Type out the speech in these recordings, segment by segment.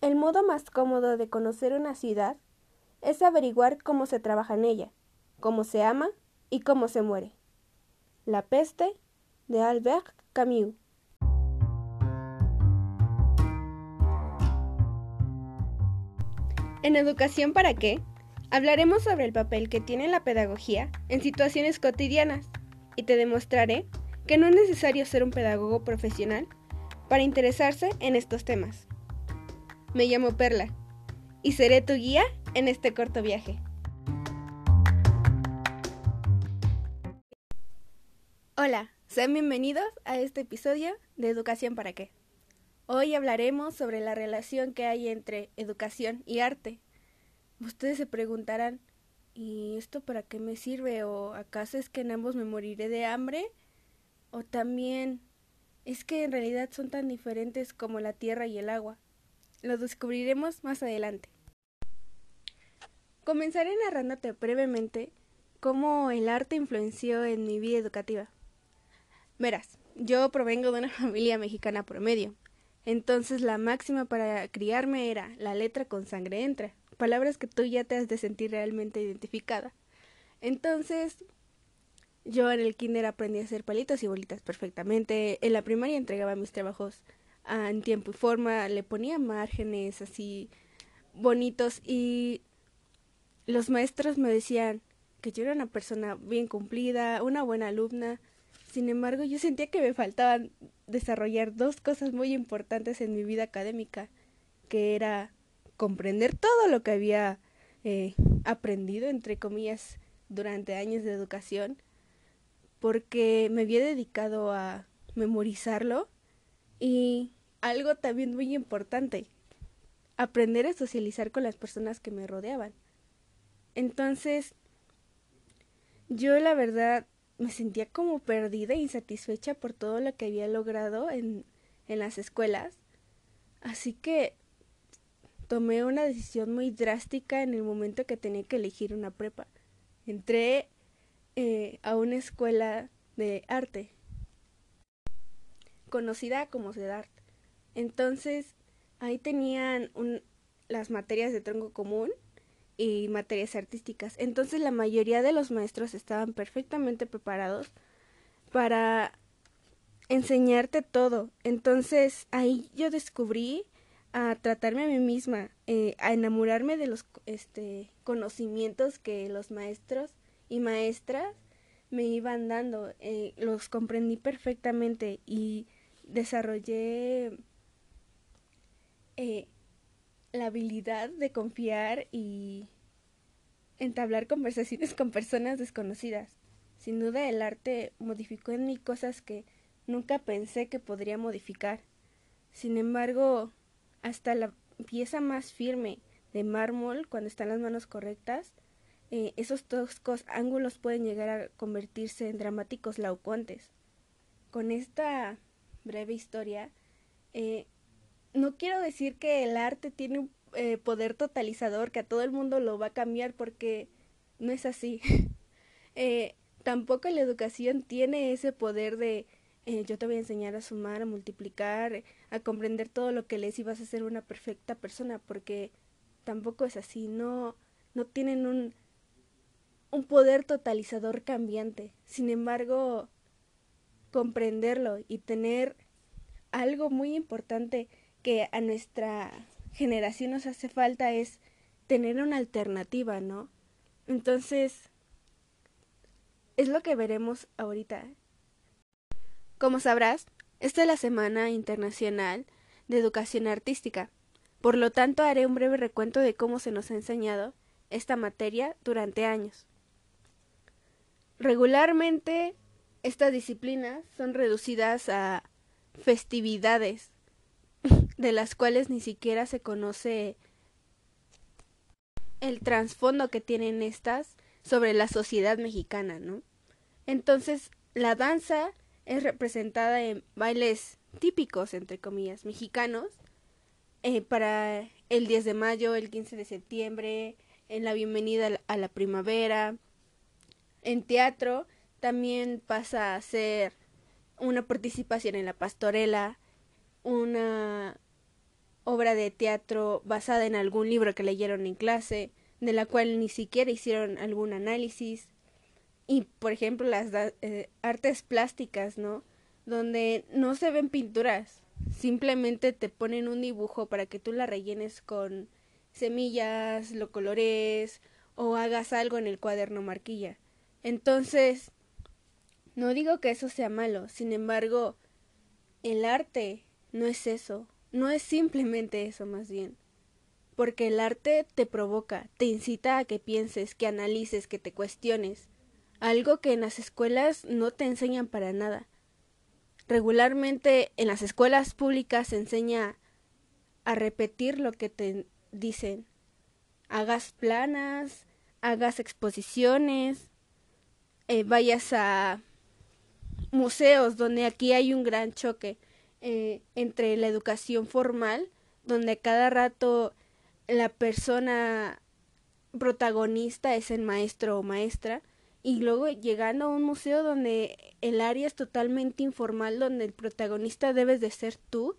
El modo más cómodo de conocer una ciudad es averiguar cómo se trabaja en ella, cómo se ama y cómo se muere. La peste de Albert Camus. En Educación para qué hablaremos sobre el papel que tiene la pedagogía en situaciones cotidianas y te demostraré que no es necesario ser un pedagogo profesional para interesarse en estos temas. Me llamo Perla y seré tu guía en este corto viaje. Hola, sean bienvenidos a este episodio de Educación para qué. Hoy hablaremos sobre la relación que hay entre educación y arte. Ustedes se preguntarán, ¿y esto para qué me sirve? ¿O acaso es que en ambos me moriré de hambre? ¿O también es que en realidad son tan diferentes como la tierra y el agua? Lo descubriremos más adelante. Comenzaré narrándote brevemente cómo el arte influenció en mi vida educativa. Verás, yo provengo de una familia mexicana promedio, entonces la máxima para criarme era la letra con sangre entra, palabras que tú ya te has de sentir realmente identificada. Entonces, yo en el kinder aprendí a hacer palitos y bolitas perfectamente, en la primaria entregaba mis trabajos en tiempo y forma, le ponía márgenes así bonitos y los maestros me decían que yo era una persona bien cumplida, una buena alumna. Sin embargo, yo sentía que me faltaban desarrollar dos cosas muy importantes en mi vida académica, que era comprender todo lo que había eh, aprendido, entre comillas, durante años de educación, porque me había dedicado a memorizarlo y algo también muy importante, aprender a socializar con las personas que me rodeaban. Entonces, yo la verdad me sentía como perdida e insatisfecha por todo lo que había logrado en, en las escuelas. Así que tomé una decisión muy drástica en el momento que tenía que elegir una prepa. Entré eh, a una escuela de arte conocida como CEDART. Entonces, ahí tenían las materias de tronco común y materias artísticas. Entonces, la mayoría de los maestros estaban perfectamente preparados para enseñarte todo. Entonces, ahí yo descubrí a tratarme a mí misma, eh, a enamorarme de los este, conocimientos que los maestros y maestras me iban dando. Eh, los comprendí perfectamente y desarrollé eh, la habilidad de confiar y entablar conversaciones con personas desconocidas. Sin duda el arte modificó en mí cosas que nunca pensé que podría modificar. Sin embargo, hasta la pieza más firme de mármol, cuando están las manos correctas, eh, esos toscos ángulos pueden llegar a convertirse en dramáticos laucuantes. Con esta breve historia, eh, no quiero decir que el arte tiene un eh, poder totalizador, que a todo el mundo lo va a cambiar, porque no es así. eh, tampoco la educación tiene ese poder de yo te voy a enseñar a sumar, a multiplicar, a comprender todo lo que lees y vas a ser una perfecta persona, porque tampoco es así, no, no tienen un, un poder totalizador cambiante. Sin embargo, comprenderlo y tener algo muy importante que a nuestra generación nos hace falta es tener una alternativa, ¿no? Entonces, es lo que veremos ahorita. Como sabrás, esta es la Semana Internacional de Educación Artística. Por lo tanto, haré un breve recuento de cómo se nos ha enseñado esta materia durante años. Regularmente, estas disciplinas son reducidas a festividades de las cuales ni siquiera se conoce el trasfondo que tienen estas sobre la sociedad mexicana, ¿no? Entonces, la danza es representada en bailes típicos, entre comillas, mexicanos, eh, para el 10 de mayo, el 15 de septiembre, en la bienvenida a la primavera. En teatro también pasa a ser una participación en la pastorela, una obra de teatro basada en algún libro que leyeron en clase, de la cual ni siquiera hicieron algún análisis. Y, por ejemplo, las eh, artes plásticas, ¿no? Donde no se ven pinturas, simplemente te ponen un dibujo para que tú la rellenes con semillas, lo colores o hagas algo en el cuaderno marquilla. Entonces, no digo que eso sea malo, sin embargo, el arte no es eso, no es simplemente eso más bien. Porque el arte te provoca, te incita a que pienses, que analices, que te cuestiones, algo que en las escuelas no te enseñan para nada. Regularmente en las escuelas públicas se enseña a repetir lo que te dicen. Hagas planas, hagas exposiciones, eh, vayas a museos donde aquí hay un gran choque eh, entre la educación formal, donde cada rato la persona protagonista es el maestro o maestra, y luego llegando a un museo donde el área es totalmente informal, donde el protagonista debes de ser tú,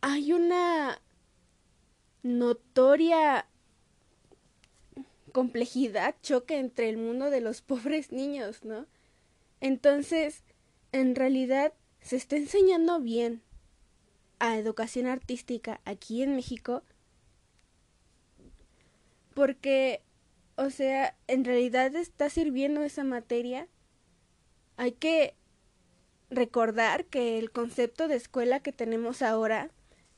hay una notoria complejidad, choque entre el mundo de los pobres niños, ¿no? Entonces, en realidad, se está enseñando bien a educación artística aquí en México porque, o sea, en realidad está sirviendo esa materia. Hay que recordar que el concepto de escuela que tenemos ahora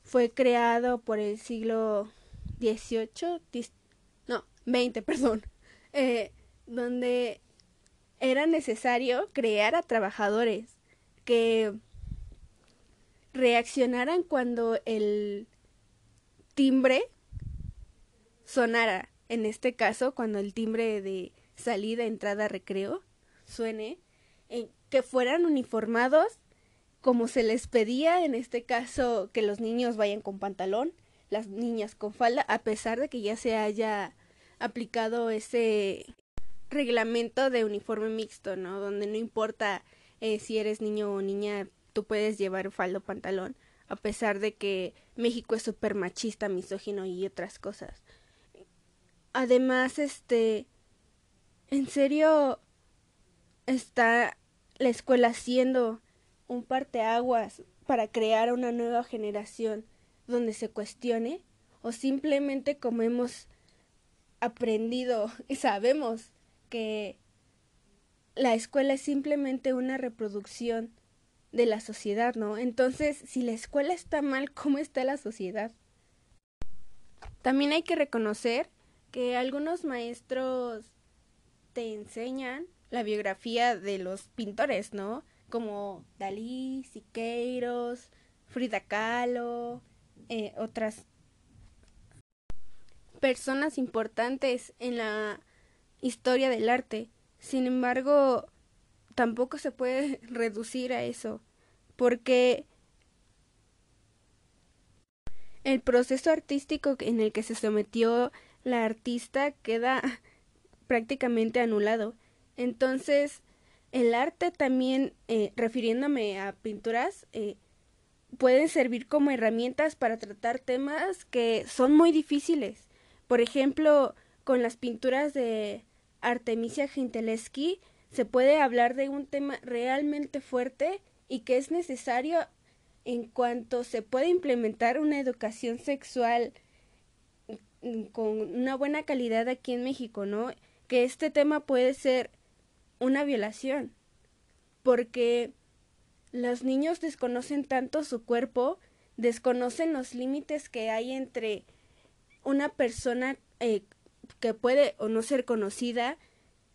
fue creado por el siglo XVIII, no, XX, perdón, eh, donde era necesario crear a trabajadores que reaccionaran cuando el timbre sonara. En este caso, cuando el timbre de salida, entrada, recreo suene, que fueran uniformados como se les pedía, en este caso, que los niños vayan con pantalón, las niñas con falda, a pesar de que ya se haya aplicado ese reglamento de uniforme mixto, ¿no? Donde no importa eh, si eres niño o niña, tú puedes llevar falda o pantalón, a pesar de que México es súper machista, misógino y otras cosas. Además, este, en serio, está la escuela haciendo un parteaguas para crear una nueva generación donde se cuestione o simplemente como hemos aprendido y sabemos que la escuela es simplemente una reproducción de la sociedad, ¿no? Entonces, si la escuela está mal, ¿cómo está la sociedad? También hay que reconocer que algunos maestros te enseñan la biografía de los pintores, ¿no? Como Dalí, Siqueiros, Frida Kahlo, eh, otras personas importantes en la historia del arte. Sin embargo, tampoco se puede reducir a eso, porque el proceso artístico en el que se sometió la artista queda prácticamente anulado. Entonces, el arte también, eh, refiriéndome a pinturas, eh, pueden servir como herramientas para tratar temas que son muy difíciles. Por ejemplo, con las pinturas de Artemisia Gentileschi se puede hablar de un tema realmente fuerte y que es necesario en cuanto se puede implementar una educación sexual con una buena calidad aquí en México, ¿no? Que este tema puede ser una violación, porque los niños desconocen tanto su cuerpo, desconocen los límites que hay entre una persona eh, que puede o no ser conocida,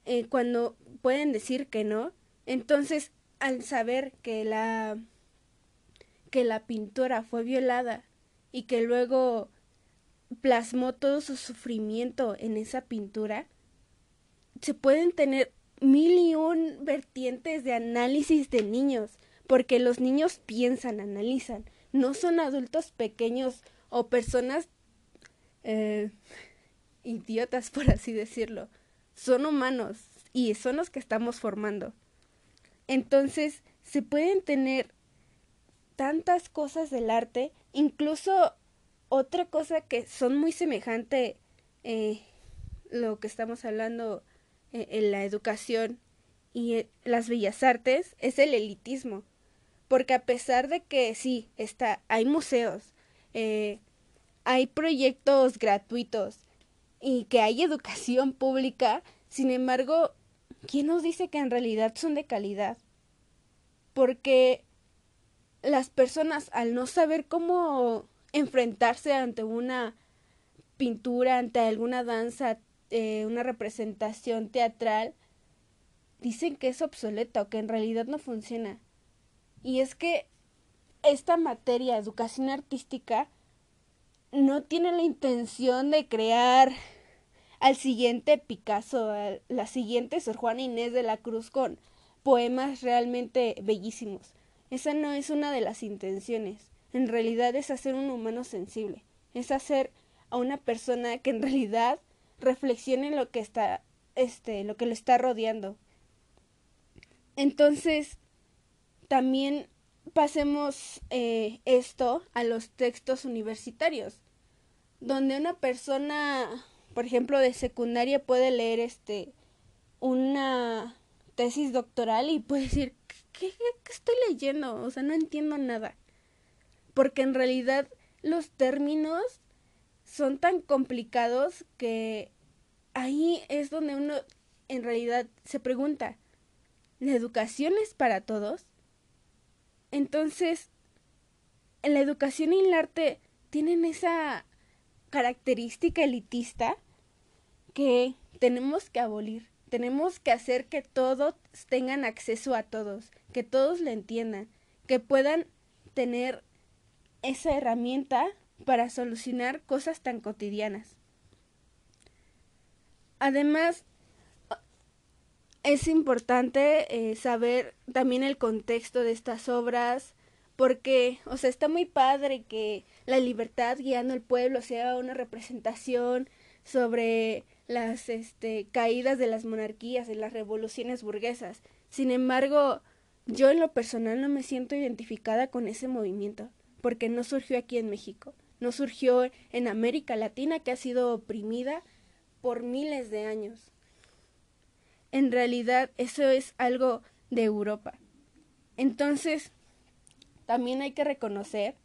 eh, cuando pueden decir que no. Entonces, al saber que la que la pintora fue violada y que luego plasmó todo su sufrimiento en esa pintura, se pueden tener mil y un vertientes de análisis de niños, porque los niños piensan, analizan, no son adultos pequeños o personas eh, idiotas, por así decirlo. Son humanos y son los que estamos formando. Entonces, se pueden tener tantas cosas del arte Incluso otra cosa que son muy semejante eh, lo que estamos hablando eh, en la educación y eh, las bellas artes es el elitismo porque a pesar de que sí está hay museos eh, hay proyectos gratuitos y que hay educación pública sin embargo quién nos dice que en realidad son de calidad porque las personas al no saber cómo enfrentarse ante una pintura, ante alguna danza, eh, una representación teatral, dicen que es obsoleta o que en realidad no funciona. Y es que esta materia, educación artística, no tiene la intención de crear al siguiente Picasso, a la siguiente Sor Juana Inés de la Cruz con poemas realmente bellísimos. Esa no es una de las intenciones. En realidad es hacer un humano sensible. Es hacer a una persona que en realidad reflexione lo que está, este, lo que le está rodeando. Entonces, también pasemos eh, esto a los textos universitarios, donde una persona, por ejemplo, de secundaria puede leer este una tesis doctoral y puede decir, ¿qué, estoy leyendo? O sea, no entiendo nada. Porque en realidad los términos son tan complicados que ahí es donde uno en realidad se pregunta, ¿la educación es para todos? Entonces, la educación y el arte tienen esa característica elitista que tenemos que abolir. Tenemos que hacer que todos tengan acceso a todos, que todos le entiendan, que puedan tener esa herramienta para solucionar cosas tan cotidianas. Además, es importante eh, saber también el contexto de estas obras, porque, o sea, está muy padre que la libertad guiando al pueblo sea una representación sobre las este, caídas de las monarquías, de las revoluciones burguesas. Sin embargo, yo en lo personal no me siento identificada con ese movimiento, porque no surgió aquí en México no surgió en América Latina que ha sido oprimida por miles de años. En realidad eso es algo de Europa. Entonces, también hay que reconocer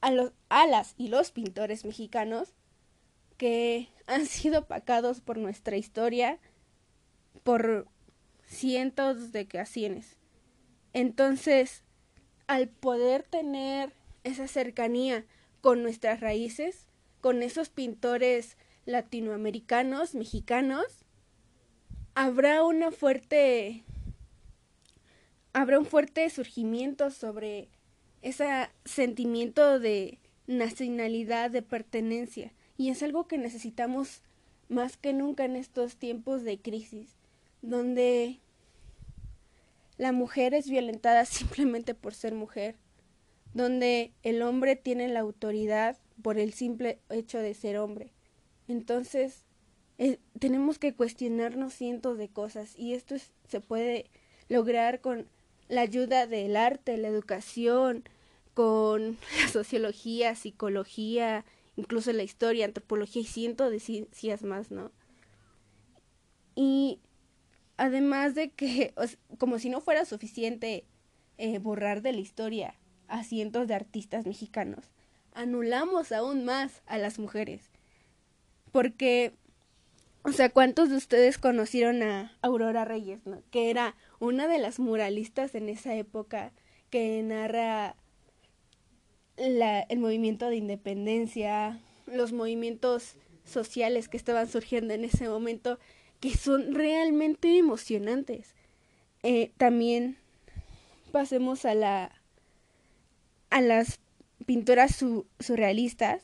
a los alas y los pintores mexicanos que han sido opacados por nuestra historia por cientos de ocasiones. Entonces, al poder tener esa cercanía con nuestras raíces, con esos pintores latinoamericanos, mexicanos, habrá una fuerte habrá un fuerte surgimiento sobre ese sentimiento de nacionalidad, de pertenencia, y es algo que necesitamos más que nunca en estos tiempos de crisis, donde la mujer es violentada simplemente por ser mujer, donde el hombre tiene la autoridad por el simple hecho de ser hombre. Entonces, eh, tenemos que cuestionarnos cientos de cosas y esto se puede lograr con la ayuda del arte, la educación, con la sociología, psicología, incluso la historia, antropología y cientos de ciencias más, ¿no? Y además de que, como si no fuera suficiente eh, borrar de la historia a cientos de artistas mexicanos. Anulamos aún más a las mujeres. Porque, o sea, ¿cuántos de ustedes conocieron a Aurora Reyes, ¿no? que era una de las muralistas en esa época que narra el movimiento de independencia, los movimientos sociales que estaban surgiendo en ese momento, que son realmente emocionantes. Eh, también pasemos a la a las pinturas surrealistas,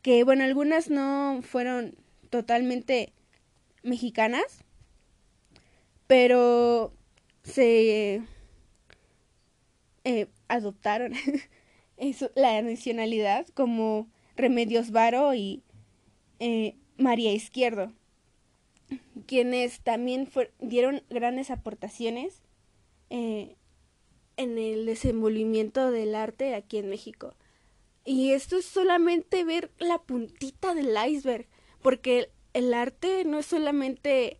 que bueno, algunas no fueron totalmente mexicanas, pero se eh, adoptaron la nacionalidad como Remedios Varo y eh, María Izquierdo, quienes también dieron grandes aportaciones eh, en el desenvolvimiento del arte aquí en México. Y esto es solamente ver la puntita del iceberg, porque el arte no es solamente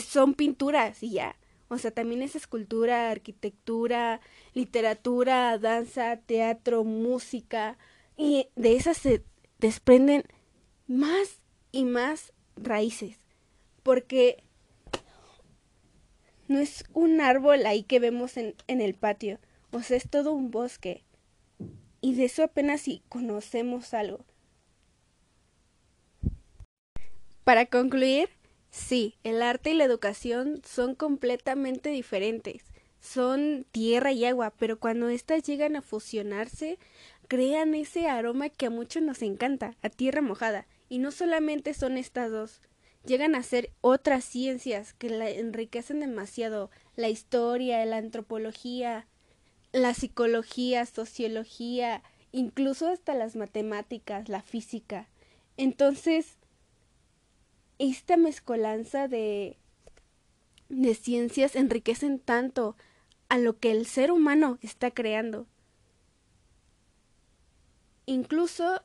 son pinturas y ya. O sea, también es escultura, arquitectura, literatura, danza, teatro, música. Y de esas se desprenden más y más raíces. Porque no es un árbol ahí que vemos en, en el patio. O sea, es todo un bosque. Y de eso apenas si conocemos algo. Para concluir, sí, el arte y la educación son completamente diferentes. Son tierra y agua, pero cuando éstas llegan a fusionarse, crean ese aroma que a muchos nos encanta, a tierra mojada. Y no solamente son estas dos, llegan a ser otras ciencias que la enriquecen demasiado, la historia, la antropología, la psicología, sociología, incluso hasta las matemáticas, la física. Entonces, esta mezcolanza de, ciencias enriquecen tanto a lo que el ser humano está creando. Incluso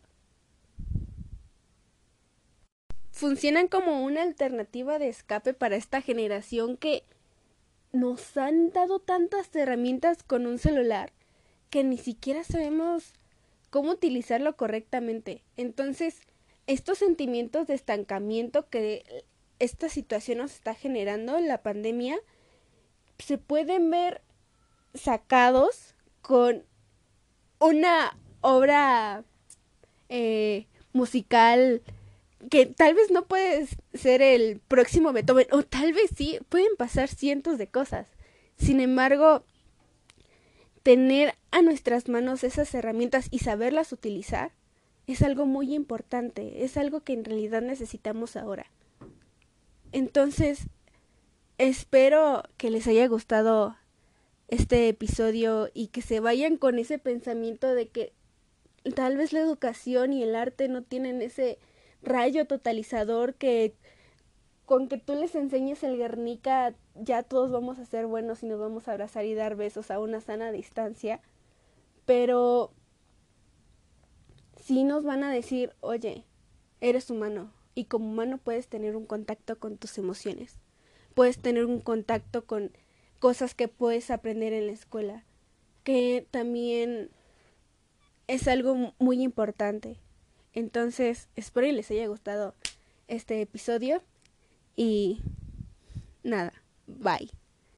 funcionan como una alternativa de escape para esta generación que nos han dado tantas herramientas con un celular que ni siquiera sabemos cómo utilizarlo correctamente. Entonces, estos sentimientos de estancamiento que esta situación nos está generando, la pandemia, se pueden ver sacados con una obra eh, musical que tal vez no puede ser el próximo Beethoven, o tal vez sí, pueden pasar cientos de cosas. Sin embargo, tener a nuestras manos esas herramientas y saberlas utilizar es algo muy importante, es algo que en realidad necesitamos ahora. Entonces, espero que les haya gustado este episodio y que se vayan con ese pensamiento de que tal vez la educación y el arte no tienen ese rayo totalizador que con que tú les enseñes el Guernica ya todos vamos a ser buenos y nos vamos a abrazar y dar besos a una sana distancia. Pero sí nos van a decir, oye, eres humano y como humano puedes tener un contacto con tus emociones, puedes tener un contacto con cosas que puedes aprender en la escuela, que también es algo muy importante. Entonces, espero que les haya gustado este episodio y nada, bye.